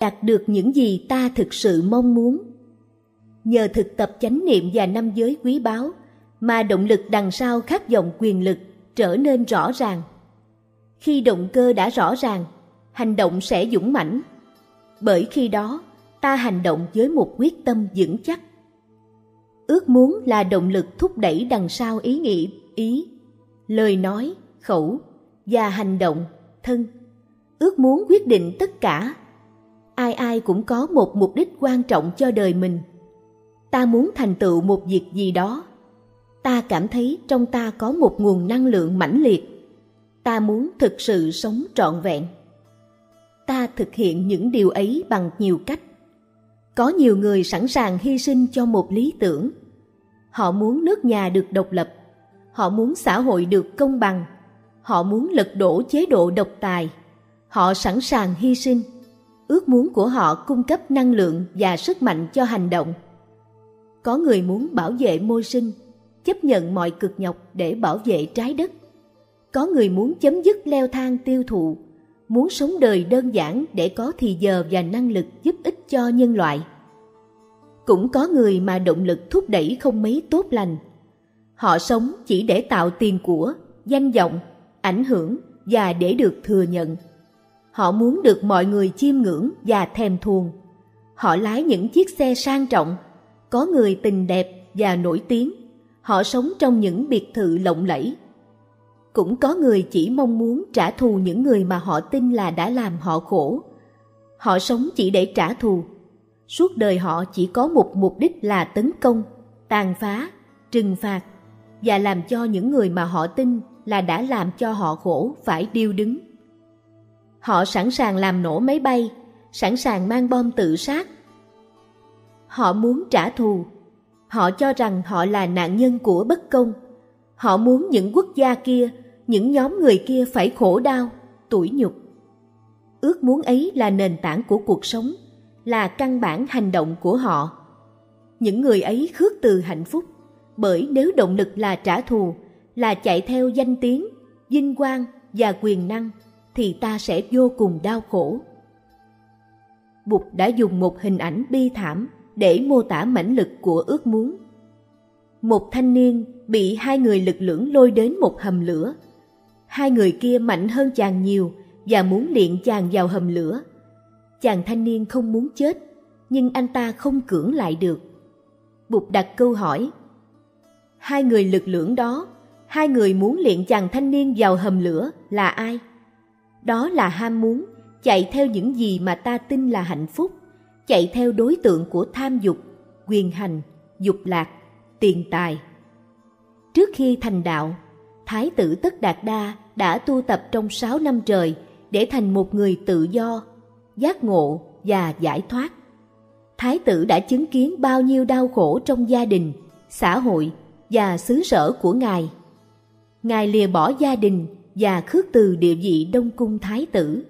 đạt được những gì ta thực sự mong muốn. Nhờ thực tập chánh niệm và năm giới quý báu mà động lực đằng sau khát vọng quyền lực trở nên rõ ràng. Khi động cơ đã rõ ràng, hành động sẽ dũng mãnh. Bởi khi đó, ta hành động với một quyết tâm vững chắc. Ước muốn là động lực thúc đẩy đằng sau ý nghĩ, ý, lời nói, khẩu và hành động, thân. Ước muốn quyết định tất cả. Ai ai cũng có một mục đích quan trọng cho đời mình. Ta muốn thành tựu một việc gì đó. Ta cảm thấy trong ta có một nguồn năng lượng mãnh liệt. Ta muốn thực sự sống trọn vẹn. Ta thực hiện những điều ấy bằng nhiều cách. Có nhiều người sẵn sàng hy sinh cho một lý tưởng. Họ muốn nước nhà được độc lập. Họ muốn xã hội được công bằng Họ muốn lật đổ chế độ độc tài. Họ sẵn sàng hy sinh. Ước muốn của họ cung cấp năng lượng và sức mạnh cho hành động. Có người muốn bảo vệ môi sinh, chấp nhận mọi cực nhọc để bảo vệ trái đất. Có người muốn chấm dứt leo thang tiêu thụ, muốn sống đời đơn giản để có thì giờ và năng lực giúp ích cho nhân loại. Cũng có người mà động lực thúc đẩy không mấy tốt lành. Họ sống chỉ để tạo tiền của, danh vọng ảnh hưởng và để được thừa nhận. Họ muốn được mọi người chiêm ngưỡng và thèm thuồng. Họ lái những chiếc xe sang trọng, có người tình đẹp và nổi tiếng. Họ sống trong những biệt thự lộng lẫy. Cũng có người chỉ mong muốn trả thù những người mà họ tin là đã làm họ khổ. Họ sống chỉ để trả thù. Suốt đời họ chỉ có một mục đích là tấn công, tàn phá, trừng phạt và làm cho những người mà họ tin là đã làm cho họ khổ phải điêu đứng. Họ sẵn sàng làm nổ máy bay, sẵn sàng mang bom tự sát. Họ muốn trả thù. Họ cho rằng họ là nạn nhân của bất công. Họ muốn những quốc gia kia, những nhóm người kia phải khổ đau, tủi nhục. Ước muốn ấy là nền tảng của cuộc sống, là căn bản hành động của họ. Những người ấy khước từ hạnh phúc, bởi nếu động lực là trả thù là chạy theo danh tiếng, vinh quang và quyền năng thì ta sẽ vô cùng đau khổ. Bụt đã dùng một hình ảnh bi thảm để mô tả mãnh lực của ước muốn. Một thanh niên bị hai người lực lưỡng lôi đến một hầm lửa. Hai người kia mạnh hơn chàng nhiều và muốn liện chàng vào hầm lửa. Chàng thanh niên không muốn chết, nhưng anh ta không cưỡng lại được. Bụt đặt câu hỏi. Hai người lực lưỡng đó hai người muốn liện chàng thanh niên vào hầm lửa là ai? Đó là ham muốn, chạy theo những gì mà ta tin là hạnh phúc, chạy theo đối tượng của tham dục, quyền hành, dục lạc, tiền tài. Trước khi thành đạo, Thái tử Tất Đạt Đa đã tu tập trong sáu năm trời để thành một người tự do, giác ngộ và giải thoát. Thái tử đã chứng kiến bao nhiêu đau khổ trong gia đình, xã hội và xứ sở của Ngài Ngài lìa bỏ gia đình và khước từ địa vị Đông Cung Thái tử.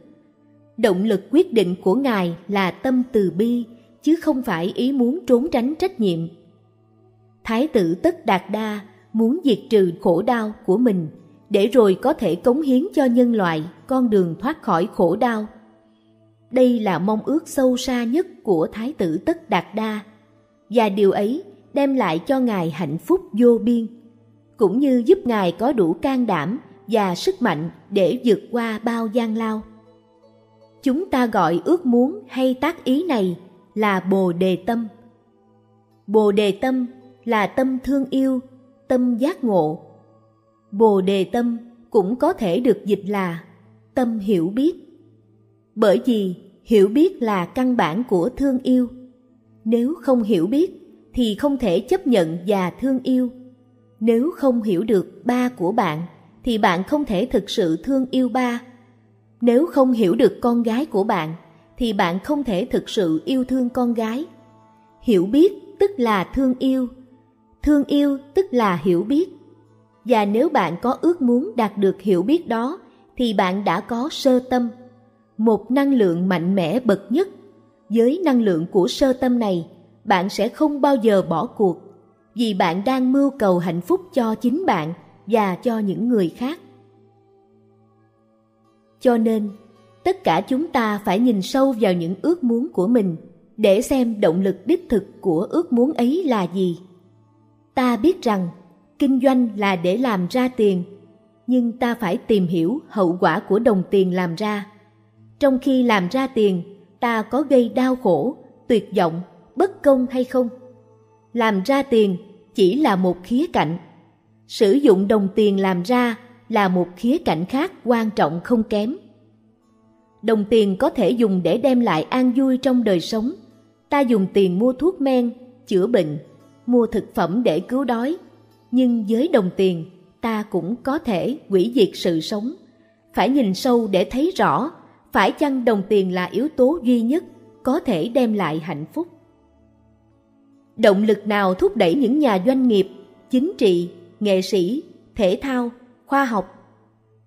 Động lực quyết định của Ngài là tâm từ bi, chứ không phải ý muốn trốn tránh trách nhiệm. Thái tử Tất Đạt Đa muốn diệt trừ khổ đau của mình để rồi có thể cống hiến cho nhân loại con đường thoát khỏi khổ đau. Đây là mong ước sâu xa nhất của Thái tử Tất Đạt Đa và điều ấy đem lại cho Ngài hạnh phúc vô biên cũng như giúp Ngài có đủ can đảm và sức mạnh để vượt qua bao gian lao. Chúng ta gọi ước muốn hay tác ý này là Bồ Đề Tâm. Bồ Đề Tâm là tâm thương yêu, tâm giác ngộ. Bồ Đề Tâm cũng có thể được dịch là tâm hiểu biết. Bởi vì hiểu biết là căn bản của thương yêu. Nếu không hiểu biết thì không thể chấp nhận và thương yêu nếu không hiểu được ba của bạn, thì bạn không thể thực sự thương yêu ba. Nếu không hiểu được con gái của bạn, thì bạn không thể thực sự yêu thương con gái. Hiểu biết tức là thương yêu, thương yêu tức là hiểu biết. Và nếu bạn có ước muốn đạt được hiểu biết đó, thì bạn đã có sơ tâm, một năng lượng mạnh mẽ bậc nhất. Với năng lượng của sơ tâm này, bạn sẽ không bao giờ bỏ cuộc vì bạn đang mưu cầu hạnh phúc cho chính bạn và cho những người khác. Cho nên, tất cả chúng ta phải nhìn sâu vào những ước muốn của mình để xem động lực đích thực của ước muốn ấy là gì. Ta biết rằng kinh doanh là để làm ra tiền nhưng ta phải tìm hiểu hậu quả của đồng tiền làm ra. Trong khi làm ra tiền ta có gây đau khổ tuyệt vọng bất công hay không? Làm ra tiền chỉ là một khía cạnh sử dụng đồng tiền làm ra là một khía cạnh khác quan trọng không kém. Đồng tiền có thể dùng để đem lại an vui trong đời sống. Ta dùng tiền mua thuốc men, chữa bệnh, mua thực phẩm để cứu đói. Nhưng với đồng tiền, ta cũng có thể hủy diệt sự sống. Phải nhìn sâu để thấy rõ, phải chăng đồng tiền là yếu tố duy nhất có thể đem lại hạnh phúc? Động lực nào thúc đẩy những nhà doanh nghiệp, chính trị nghệ sĩ, thể thao, khoa học.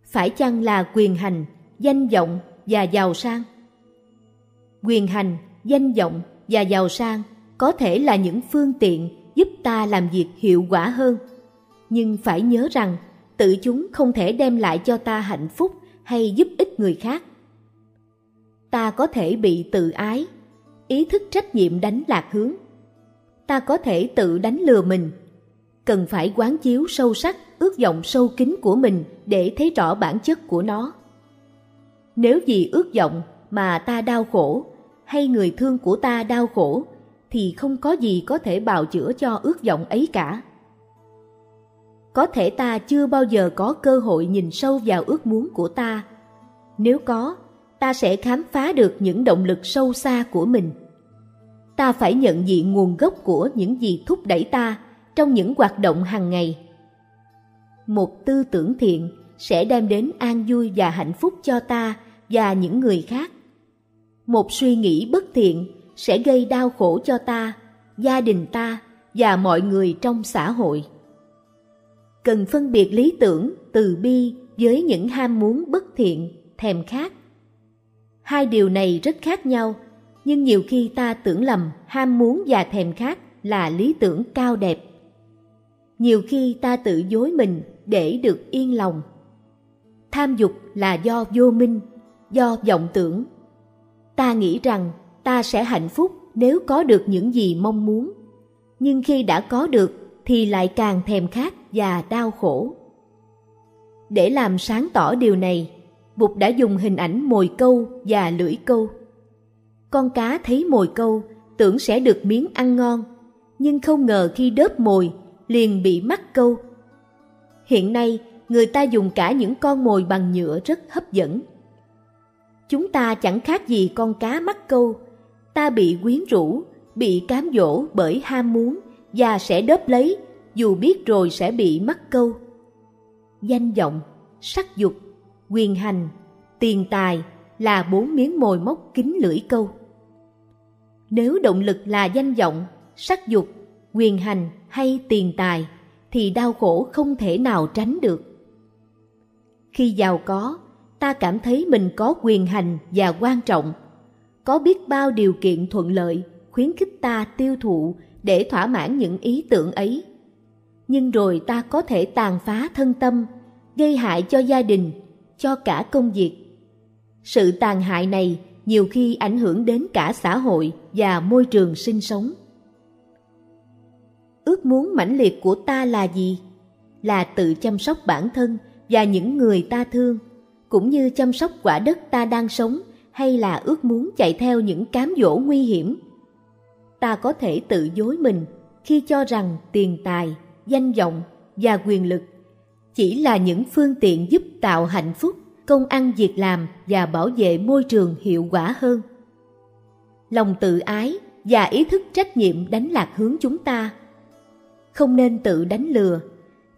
Phải chăng là quyền hành, danh vọng và giàu sang? Quyền hành, danh vọng và giàu sang có thể là những phương tiện giúp ta làm việc hiệu quả hơn. Nhưng phải nhớ rằng, tự chúng không thể đem lại cho ta hạnh phúc hay giúp ích người khác. Ta có thể bị tự ái, ý thức trách nhiệm đánh lạc hướng. Ta có thể tự đánh lừa mình cần phải quán chiếu sâu sắc ước vọng sâu kín của mình để thấy rõ bản chất của nó. Nếu vì ước vọng mà ta đau khổ, hay người thương của ta đau khổ, thì không có gì có thể bào chữa cho ước vọng ấy cả. Có thể ta chưa bao giờ có cơ hội nhìn sâu vào ước muốn của ta. Nếu có, ta sẽ khám phá được những động lực sâu xa của mình. Ta phải nhận diện nguồn gốc của những gì thúc đẩy ta trong những hoạt động hàng ngày. Một tư tưởng thiện sẽ đem đến an vui và hạnh phúc cho ta và những người khác. Một suy nghĩ bất thiện sẽ gây đau khổ cho ta, gia đình ta và mọi người trong xã hội. Cần phân biệt lý tưởng từ bi với những ham muốn bất thiện, thèm khát. Hai điều này rất khác nhau, nhưng nhiều khi ta tưởng lầm ham muốn và thèm khát là lý tưởng cao đẹp nhiều khi ta tự dối mình để được yên lòng. Tham dục là do vô minh, do vọng tưởng. Ta nghĩ rằng ta sẽ hạnh phúc nếu có được những gì mong muốn. Nhưng khi đã có được thì lại càng thèm khát và đau khổ. Để làm sáng tỏ điều này, bụt đã dùng hình ảnh mồi câu và lưỡi câu. Con cá thấy mồi câu tưởng sẽ được miếng ăn ngon, nhưng không ngờ khi đớp mồi liền bị mắc câu. Hiện nay, người ta dùng cả những con mồi bằng nhựa rất hấp dẫn. Chúng ta chẳng khác gì con cá mắc câu. Ta bị quyến rũ, bị cám dỗ bởi ham muốn và sẽ đớp lấy, dù biết rồi sẽ bị mắc câu. Danh vọng, sắc dục, quyền hành, tiền tài là bốn miếng mồi móc kín lưỡi câu. Nếu động lực là danh vọng, sắc dục quyền hành hay tiền tài thì đau khổ không thể nào tránh được. Khi giàu có, ta cảm thấy mình có quyền hành và quan trọng, có biết bao điều kiện thuận lợi khuyến khích ta tiêu thụ để thỏa mãn những ý tưởng ấy. Nhưng rồi ta có thể tàn phá thân tâm, gây hại cho gia đình, cho cả công việc. Sự tàn hại này nhiều khi ảnh hưởng đến cả xã hội và môi trường sinh sống ước muốn mãnh liệt của ta là gì? Là tự chăm sóc bản thân và những người ta thương, cũng như chăm sóc quả đất ta đang sống, hay là ước muốn chạy theo những cám dỗ nguy hiểm? Ta có thể tự dối mình khi cho rằng tiền tài, danh vọng và quyền lực chỉ là những phương tiện giúp tạo hạnh phúc, công ăn việc làm và bảo vệ môi trường hiệu quả hơn. Lòng tự ái và ý thức trách nhiệm đánh lạc hướng chúng ta không nên tự đánh lừa.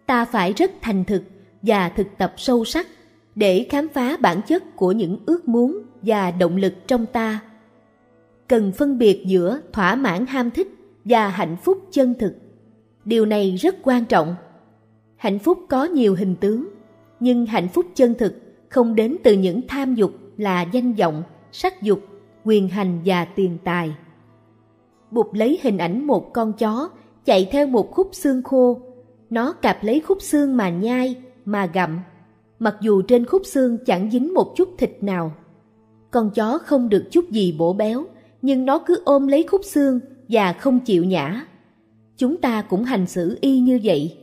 Ta phải rất thành thực và thực tập sâu sắc để khám phá bản chất của những ước muốn và động lực trong ta. Cần phân biệt giữa thỏa mãn ham thích và hạnh phúc chân thực. Điều này rất quan trọng. Hạnh phúc có nhiều hình tướng, nhưng hạnh phúc chân thực không đến từ những tham dục là danh vọng, sắc dục, quyền hành và tiền tài. Bụt lấy hình ảnh một con chó chạy theo một khúc xương khô nó cạp lấy khúc xương mà nhai mà gặm mặc dù trên khúc xương chẳng dính một chút thịt nào Con chó không được chút gì bổ béo, nhưng nó cứ ôm lấy khúc xương và không chịu nhả. Chúng ta cũng hành xử y như vậy.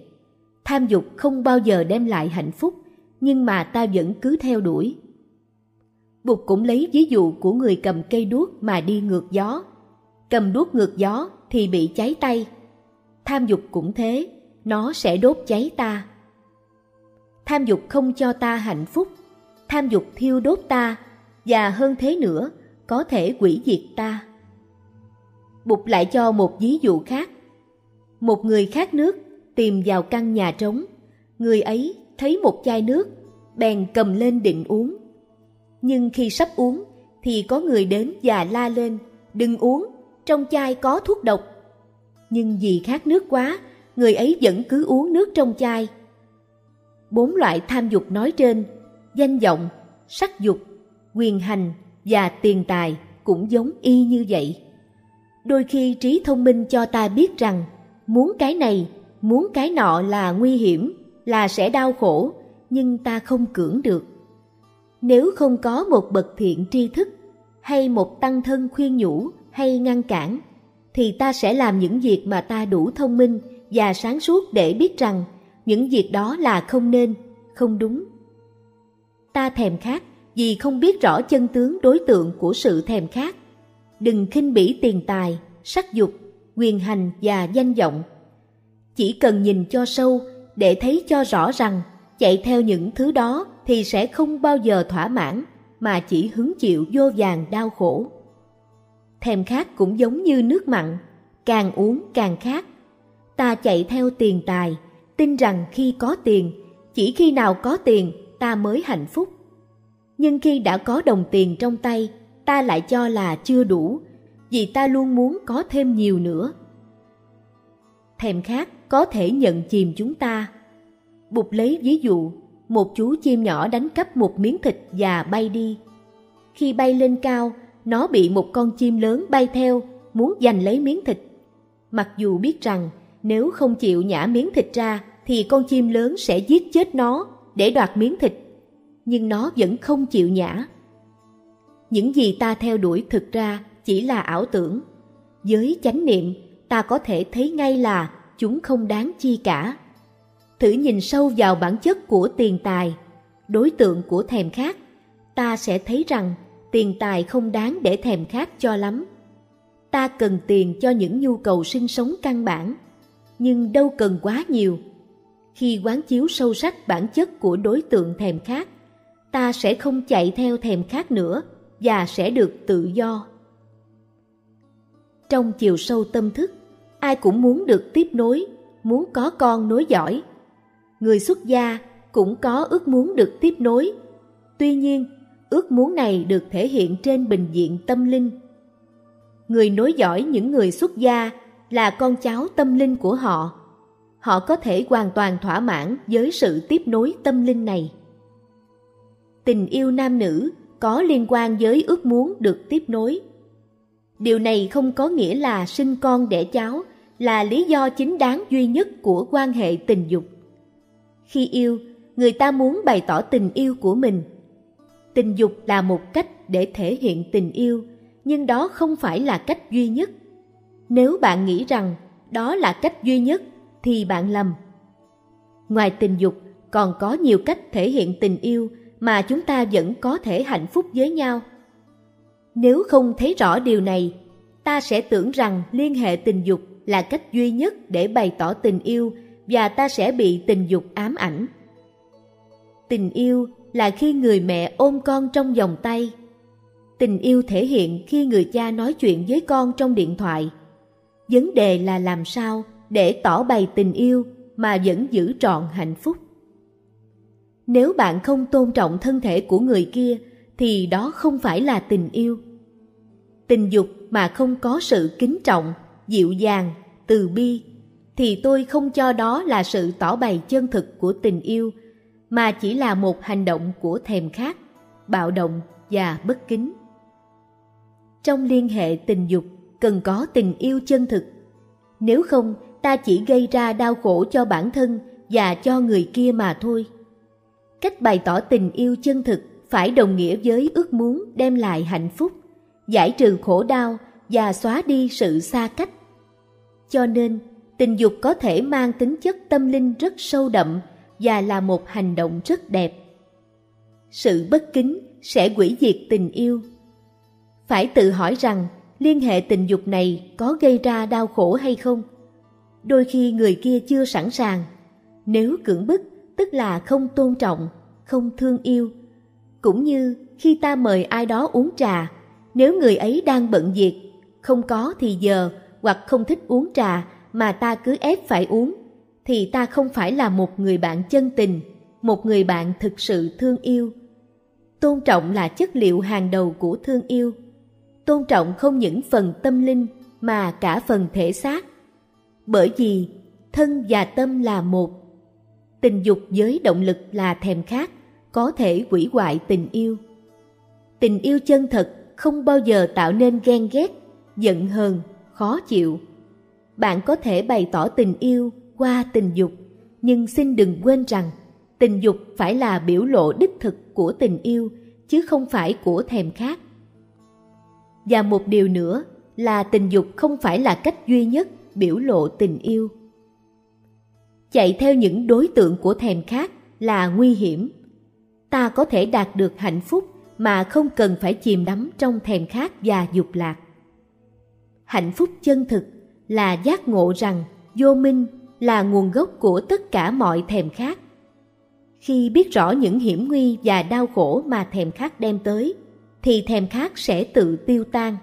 Tham dục không bao giờ đem lại hạnh phúc, nhưng mà ta vẫn cứ theo đuổi. Bụt cũng lấy ví dụ của người cầm cây đuốc mà đi ngược gió. Cầm đuốc ngược gió thì bị cháy tay. Tham dục cũng thế, nó sẽ đốt cháy ta. Tham dục không cho ta hạnh phúc, tham dục thiêu đốt ta, và hơn thế nữa, có thể quỷ diệt ta. Bụt lại cho một ví dụ khác. Một người khát nước tìm vào căn nhà trống, người ấy thấy một chai nước, bèn cầm lên định uống. Nhưng khi sắp uống thì có người đến và la lên, đừng uống, trong chai có thuốc độc. Nhưng vì khát nước quá, người ấy vẫn cứ uống nước trong chai. Bốn loại tham dục nói trên, danh vọng, sắc dục, quyền hành và tiền tài cũng giống y như vậy. Đôi khi trí thông minh cho ta biết rằng muốn cái này, muốn cái nọ là nguy hiểm, là sẽ đau khổ, nhưng ta không cưỡng được. Nếu không có một bậc thiện tri thức hay một tăng thân khuyên nhủ hay ngăn cản, thì ta sẽ làm những việc mà ta đủ thông minh và sáng suốt để biết rằng những việc đó là không nên, không đúng. Ta thèm khát vì không biết rõ chân tướng đối tượng của sự thèm khát. Đừng khinh bỉ tiền tài, sắc dục, quyền hành và danh vọng. Chỉ cần nhìn cho sâu để thấy cho rõ rằng chạy theo những thứ đó thì sẽ không bao giờ thỏa mãn mà chỉ hứng chịu vô vàng đau khổ. Thèm khát cũng giống như nước mặn, càng uống càng khát. Ta chạy theo tiền tài, tin rằng khi có tiền, chỉ khi nào có tiền ta mới hạnh phúc. Nhưng khi đã có đồng tiền trong tay, ta lại cho là chưa đủ, vì ta luôn muốn có thêm nhiều nữa. Thèm khát có thể nhận chìm chúng ta. Bụt lấy ví dụ, một chú chim nhỏ đánh cắp một miếng thịt và bay đi. Khi bay lên cao, nó bị một con chim lớn bay theo, muốn giành lấy miếng thịt. Mặc dù biết rằng nếu không chịu nhả miếng thịt ra thì con chim lớn sẽ giết chết nó để đoạt miếng thịt, nhưng nó vẫn không chịu nhả. Những gì ta theo đuổi thực ra chỉ là ảo tưởng. Với chánh niệm, ta có thể thấy ngay là chúng không đáng chi cả. Thử nhìn sâu vào bản chất của tiền tài, đối tượng của thèm khát, ta sẽ thấy rằng tiền tài không đáng để thèm khát cho lắm. Ta cần tiền cho những nhu cầu sinh sống căn bản, nhưng đâu cần quá nhiều. Khi quán chiếu sâu sắc bản chất của đối tượng thèm khát, ta sẽ không chạy theo thèm khát nữa và sẽ được tự do. Trong chiều sâu tâm thức, ai cũng muốn được tiếp nối, muốn có con nối dõi. Người xuất gia cũng có ước muốn được tiếp nối. Tuy nhiên, ước muốn này được thể hiện trên bình diện tâm linh. Người nối dõi những người xuất gia là con cháu tâm linh của họ. Họ có thể hoàn toàn thỏa mãn với sự tiếp nối tâm linh này. Tình yêu nam nữ có liên quan với ước muốn được tiếp nối. Điều này không có nghĩa là sinh con đẻ cháu là lý do chính đáng duy nhất của quan hệ tình dục. Khi yêu, người ta muốn bày tỏ tình yêu của mình. Tình dục là một cách để thể hiện tình yêu, nhưng đó không phải là cách duy nhất. Nếu bạn nghĩ rằng đó là cách duy nhất thì bạn lầm. Ngoài tình dục, còn có nhiều cách thể hiện tình yêu mà chúng ta vẫn có thể hạnh phúc với nhau. Nếu không thấy rõ điều này, ta sẽ tưởng rằng liên hệ tình dục là cách duy nhất để bày tỏ tình yêu và ta sẽ bị tình dục ám ảnh. Tình yêu là khi người mẹ ôm con trong vòng tay. Tình yêu thể hiện khi người cha nói chuyện với con trong điện thoại. Vấn đề là làm sao để tỏ bày tình yêu mà vẫn giữ trọn hạnh phúc. Nếu bạn không tôn trọng thân thể của người kia thì đó không phải là tình yêu. Tình dục mà không có sự kính trọng, dịu dàng, từ bi thì tôi không cho đó là sự tỏ bày chân thực của tình yêu mà chỉ là một hành động của thèm khát, bạo động và bất kính. Trong liên hệ tình dục cần có tình yêu chân thực. Nếu không, ta chỉ gây ra đau khổ cho bản thân và cho người kia mà thôi. Cách bày tỏ tình yêu chân thực phải đồng nghĩa với ước muốn đem lại hạnh phúc, giải trừ khổ đau và xóa đi sự xa cách. Cho nên, tình dục có thể mang tính chất tâm linh rất sâu đậm và là một hành động rất đẹp. Sự bất kính sẽ hủy diệt tình yêu. Phải tự hỏi rằng liên hệ tình dục này có gây ra đau khổ hay không? Đôi khi người kia chưa sẵn sàng. Nếu cưỡng bức, tức là không tôn trọng, không thương yêu. Cũng như khi ta mời ai đó uống trà, nếu người ấy đang bận việc, không có thì giờ hoặc không thích uống trà mà ta cứ ép phải uống, thì ta không phải là một người bạn chân tình, một người bạn thực sự thương yêu. Tôn trọng là chất liệu hàng đầu của thương yêu. Tôn trọng không những phần tâm linh mà cả phần thể xác. Bởi vì thân và tâm là một. Tình dục với động lực là thèm khát, có thể hủy hoại tình yêu. Tình yêu chân thật không bao giờ tạo nên ghen ghét, giận hờn, khó chịu. Bạn có thể bày tỏ tình yêu qua tình dục, nhưng xin đừng quên rằng tình dục phải là biểu lộ đích thực của tình yêu, chứ không phải của thèm khát. Và một điều nữa là tình dục không phải là cách duy nhất biểu lộ tình yêu. Chạy theo những đối tượng của thèm khát là nguy hiểm. Ta có thể đạt được hạnh phúc mà không cần phải chìm đắm trong thèm khát và dục lạc. Hạnh phúc chân thực là giác ngộ rằng vô minh là nguồn gốc của tất cả mọi thèm khát. Khi biết rõ những hiểm nguy và đau khổ mà thèm khát đem tới, thì thèm khát sẽ tự tiêu tan.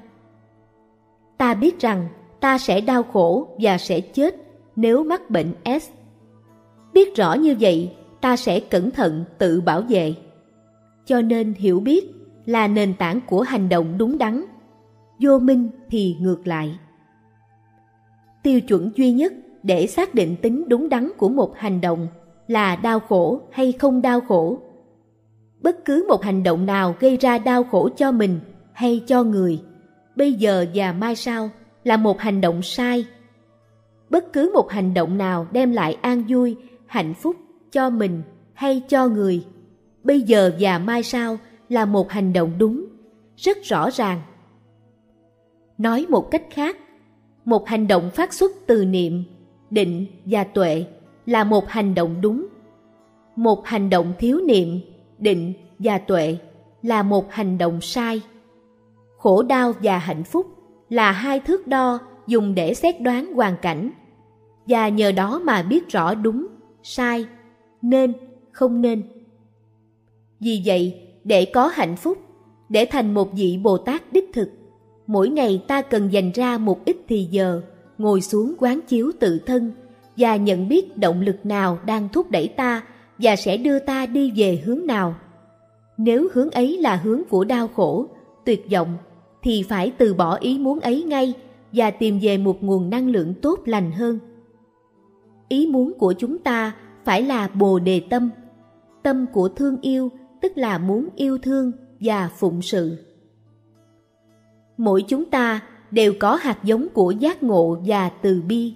Ta biết rằng ta sẽ đau khổ và sẽ chết nếu mắc bệnh S. Biết rõ như vậy, ta sẽ cẩn thận tự bảo vệ. Cho nên hiểu biết là nền tảng của hành động đúng đắn, vô minh thì ngược lại. Tiêu chuẩn duy nhất để xác định tính đúng đắn của một hành động là đau khổ hay không đau khổ. Bất cứ một hành động nào gây ra đau khổ cho mình hay cho người, bây giờ và mai sau là một hành động sai. Bất cứ một hành động nào đem lại an vui, hạnh phúc cho mình hay cho người, bây giờ và mai sau là một hành động đúng, rất rõ ràng. Nói một cách khác, một hành động phát xuất từ niệm, định và tuệ là một hành động đúng. Một hành động thiếu niệm, định và tuệ là một hành động sai. Khổ đau và hạnh phúc là hai thước đo dùng để xét đoán hoàn cảnh và nhờ đó mà biết rõ đúng, sai, nên, không nên. Vì vậy, để có hạnh phúc, để thành một vị Bồ Tát đích thực, mỗi ngày ta cần dành ra một ít thì giờ, ngồi xuống quán chiếu tự thân và nhận biết động lực nào đang thúc đẩy ta và sẽ đưa ta đi về hướng nào. Nếu hướng ấy là hướng của đau khổ, tuyệt vọng, thì phải từ bỏ ý muốn ấy ngay và tìm về một nguồn năng lượng tốt lành hơn. Ý muốn của chúng ta phải là bồ đề tâm, tâm của thương yêu tức là muốn yêu thương và phụng sự. Mỗi chúng ta đều có hạt giống của giác ngộ và từ bi.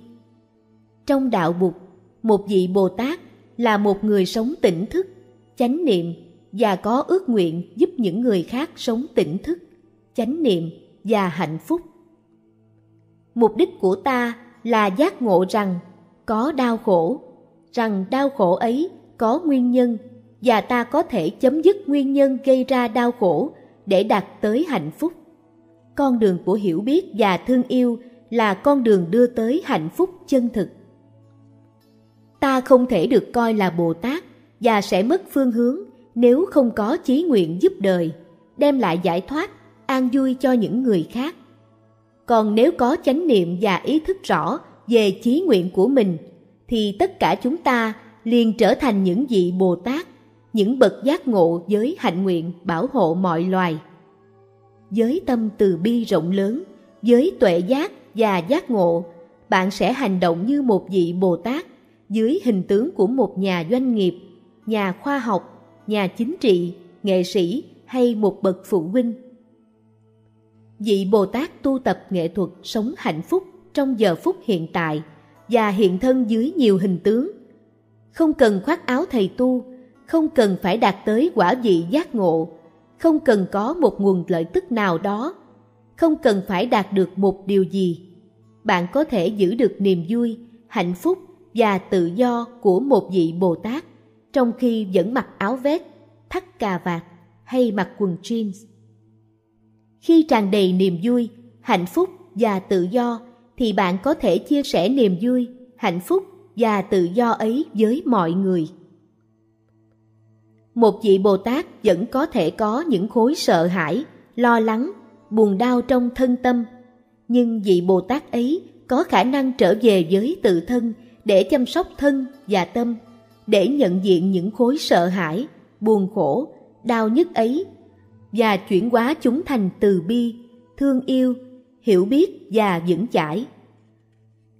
Trong đạo Bụt, một vị Bồ Tát là một người sống tỉnh thức, chánh niệm và có ước nguyện giúp những người khác sống tỉnh thức, chánh niệm và hạnh phúc. Mục đích của ta là giác ngộ rằng có đau khổ, rằng đau khổ ấy có nguyên nhân và ta có thể chấm dứt nguyên nhân gây ra đau khổ để đạt tới hạnh phúc. Con đường của hiểu biết và thương yêu là con đường đưa tới hạnh phúc chân thực. Ta không thể được coi là Bồ Tát và sẽ mất phương hướng nếu không có chí nguyện giúp đời, đem lại giải thoát, an vui cho những người khác. Còn nếu có chánh niệm và ý thức rõ về chí nguyện của mình, thì tất cả chúng ta liền trở thành những vị Bồ Tát những bậc giác ngộ với hạnh nguyện bảo hộ mọi loài. Với tâm từ bi rộng lớn, với tuệ giác và giác ngộ, bạn sẽ hành động như một vị Bồ Tát dưới hình tướng của một nhà doanh nghiệp, nhà khoa học, nhà chính trị, nghệ sĩ hay một bậc phụ huynh. Vị Bồ Tát tu tập nghệ thuật sống hạnh phúc trong giờ phút hiện tại và hiện thân dưới nhiều hình tướng. Không cần khoác áo thầy tu không cần phải đạt tới quả vị giác ngộ không cần có một nguồn lợi tức nào đó, không cần phải đạt được một điều gì. Bạn có thể giữ được niềm vui, hạnh phúc và tự do của một vị Bồ Tát trong khi vẫn mặc áo vest, thắt cà vạt hay mặc quần jeans. Khi tràn đầy niềm vui, hạnh phúc và tự do thì bạn có thể chia sẻ niềm vui, hạnh phúc và tự do ấy với mọi người. Một vị Bồ Tát vẫn có thể có những khối sợ hãi, lo lắng, buồn đau trong thân tâm, nhưng vị Bồ Tát ấy có khả năng trở về với tự thân để chăm sóc thân và tâm, để nhận diện những khối sợ hãi, buồn khổ, đau nhức ấy và chuyển hóa chúng thành từ bi, thương yêu, hiểu biết và vững chãi.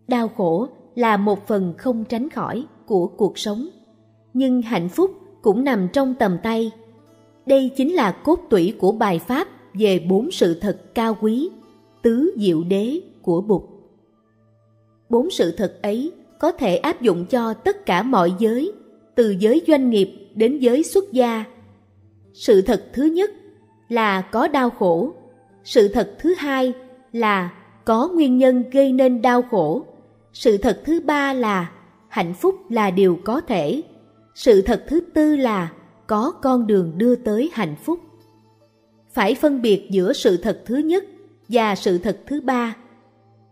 Đau khổ là một phần không tránh khỏi của cuộc sống, nhưng hạnh phúc cũng nằm trong tầm tay. Đây chính là cốt tủy của bài pháp về bốn sự thật cao quý, tứ diệu đế của Bụt. Bốn sự thật ấy có thể áp dụng cho tất cả mọi giới, từ giới doanh nghiệp đến giới xuất gia. Sự thật thứ nhất là có đau khổ. Sự thật thứ hai là có nguyên nhân gây nên đau khổ. Sự thật thứ ba là hạnh phúc là điều có thể. Sự thật thứ tư là có con đường đưa tới hạnh phúc. Phải phân biệt giữa sự thật thứ nhất và sự thật thứ ba.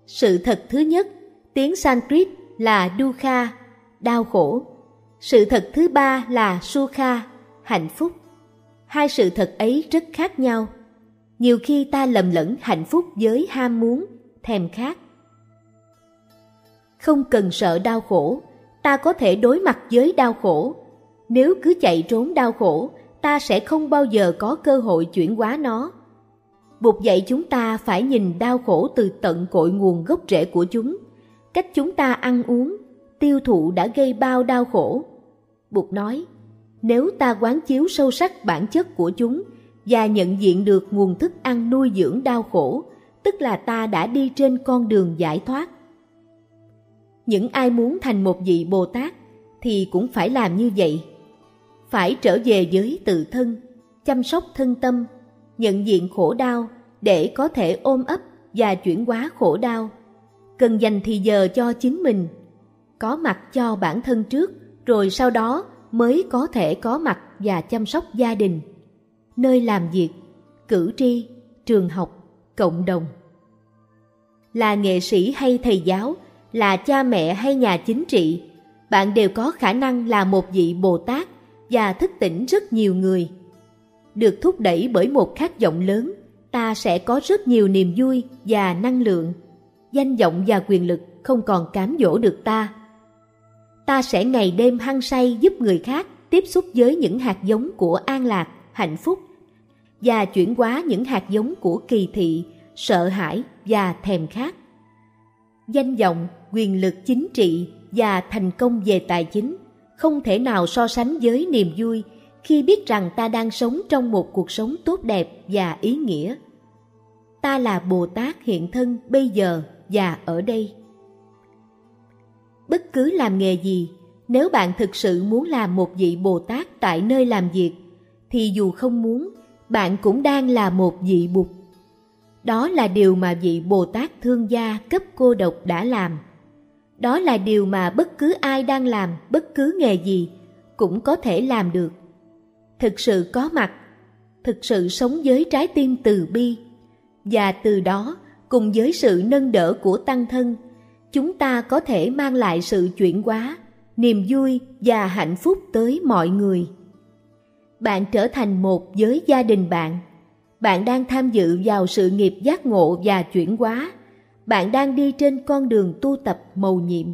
Sự thật thứ nhất, tiếng Sanskrit là Dukha, đau khổ. Sự thật thứ ba là Sukha, hạnh phúc. Hai sự thật ấy rất khác nhau. Nhiều khi ta lầm lẫn hạnh phúc với ham muốn, thèm khát. Không cần sợ đau khổ, ta có thể đối mặt với đau khổ. Nếu cứ chạy trốn đau khổ, ta sẽ không bao giờ có cơ hội chuyển hóa nó. Bụt dạy chúng ta phải nhìn đau khổ từ tận cội nguồn gốc rễ của chúng. Cách chúng ta ăn uống, tiêu thụ đã gây bao đau khổ. Bụt nói, nếu ta quán chiếu sâu sắc bản chất của chúng và nhận diện được nguồn thức ăn nuôi dưỡng đau khổ, tức là ta đã đi trên con đường giải thoát. Những ai muốn thành một vị Bồ Tát thì cũng phải làm như vậy. Phải trở về với tự thân, chăm sóc thân tâm, nhận diện khổ đau để có thể ôm ấp và chuyển hóa khổ đau. Cần dành thì giờ cho chính mình, có mặt cho bản thân trước, rồi sau đó mới có thể có mặt và chăm sóc gia đình, nơi làm việc, cử tri, trường học, cộng đồng. Là nghệ sĩ hay thầy giáo, là cha mẹ hay nhà chính trị, bạn đều có khả năng là một vị Bồ Tát và thức tỉnh rất nhiều người. Được thúc đẩy bởi một khát vọng lớn, ta sẽ có rất nhiều niềm vui và năng lượng. Danh vọng và quyền lực không còn cám dỗ được ta ta sẽ ngày đêm hăng say giúp người khác tiếp xúc với những hạt giống của an lạc, hạnh phúc và chuyển hóa những hạt giống của kỳ thị, sợ hãi và thèm khát. Danh vọng, quyền lực chính trị và thành công về tài chính không thể nào so sánh với niềm vui khi biết rằng ta đang sống trong một cuộc sống tốt đẹp và ý nghĩa. Ta là Bồ Tát hiện thân bây giờ và ở đây bất cứ làm nghề gì, nếu bạn thực sự muốn làm một vị Bồ Tát tại nơi làm việc, thì dù không muốn, bạn cũng đang là một vị Bụt. Đó là điều mà vị Bồ Tát thương gia cấp cô độc đã làm. Đó là điều mà bất cứ ai đang làm bất cứ nghề gì cũng có thể làm được. Thực sự có mặt, thực sự sống với trái tim từ bi, và từ đó cùng với sự nâng đỡ của tăng thân chúng ta có thể mang lại sự chuyển hóa, niềm vui và hạnh phúc tới mọi người. Bạn trở thành một với gia đình bạn. Bạn đang tham dự vào sự nghiệp giác ngộ và chuyển hóa. Bạn đang đi trên con đường tu tập mầu nhiệm.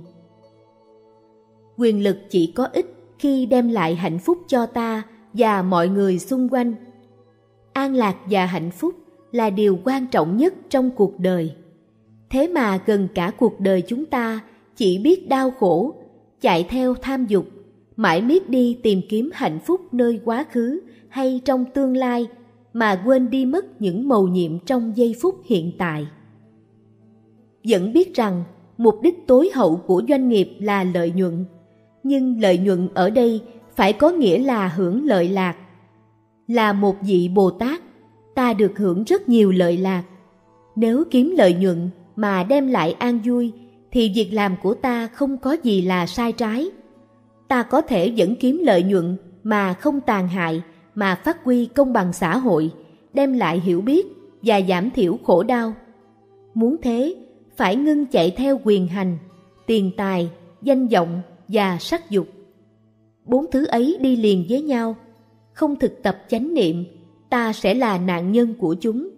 Quyền lực chỉ có ích khi đem lại hạnh phúc cho ta và mọi người xung quanh. An lạc và hạnh phúc là điều quan trọng nhất trong cuộc đời. Thế mà gần cả cuộc đời chúng ta chỉ biết đau khổ, chạy theo tham dục, mãi miết đi tìm kiếm hạnh phúc nơi quá khứ hay trong tương lai mà quên đi mất những mầu nhiệm trong giây phút hiện tại. Vẫn biết rằng mục đích tối hậu của doanh nghiệp là lợi nhuận, nhưng lợi nhuận ở đây phải có nghĩa là hưởng lợi lạc. Là một vị Bồ Tát, ta được hưởng rất nhiều lợi lạc. Nếu kiếm lợi nhuận mà đem lại an vui, thì việc làm của ta không có gì là sai trái. Ta có thể vẫn kiếm lợi nhuận mà không tàn hại, mà phát huy công bằng xã hội, đem lại hiểu biết và giảm thiểu khổ đau. Muốn thế, phải ngưng chạy theo quyền hành, tiền tài, danh vọng và sắc dục. Bốn thứ ấy đi liền với nhau, không thực tập chánh niệm, ta sẽ là nạn nhân của chúng.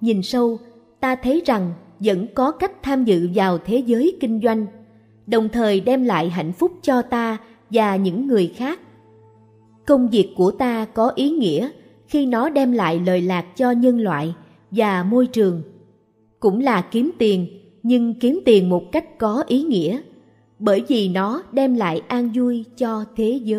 Nhìn sâu, ta thấy rằng vẫn có cách tham dự vào thế giới kinh doanh, đồng thời đem lại hạnh phúc cho ta và những người khác. Công việc của ta có ý nghĩa khi nó đem lại lợi lạc cho nhân loại và môi trường. Cũng là kiếm tiền, nhưng kiếm tiền một cách có ý nghĩa, bởi vì nó đem lại an vui cho thế giới.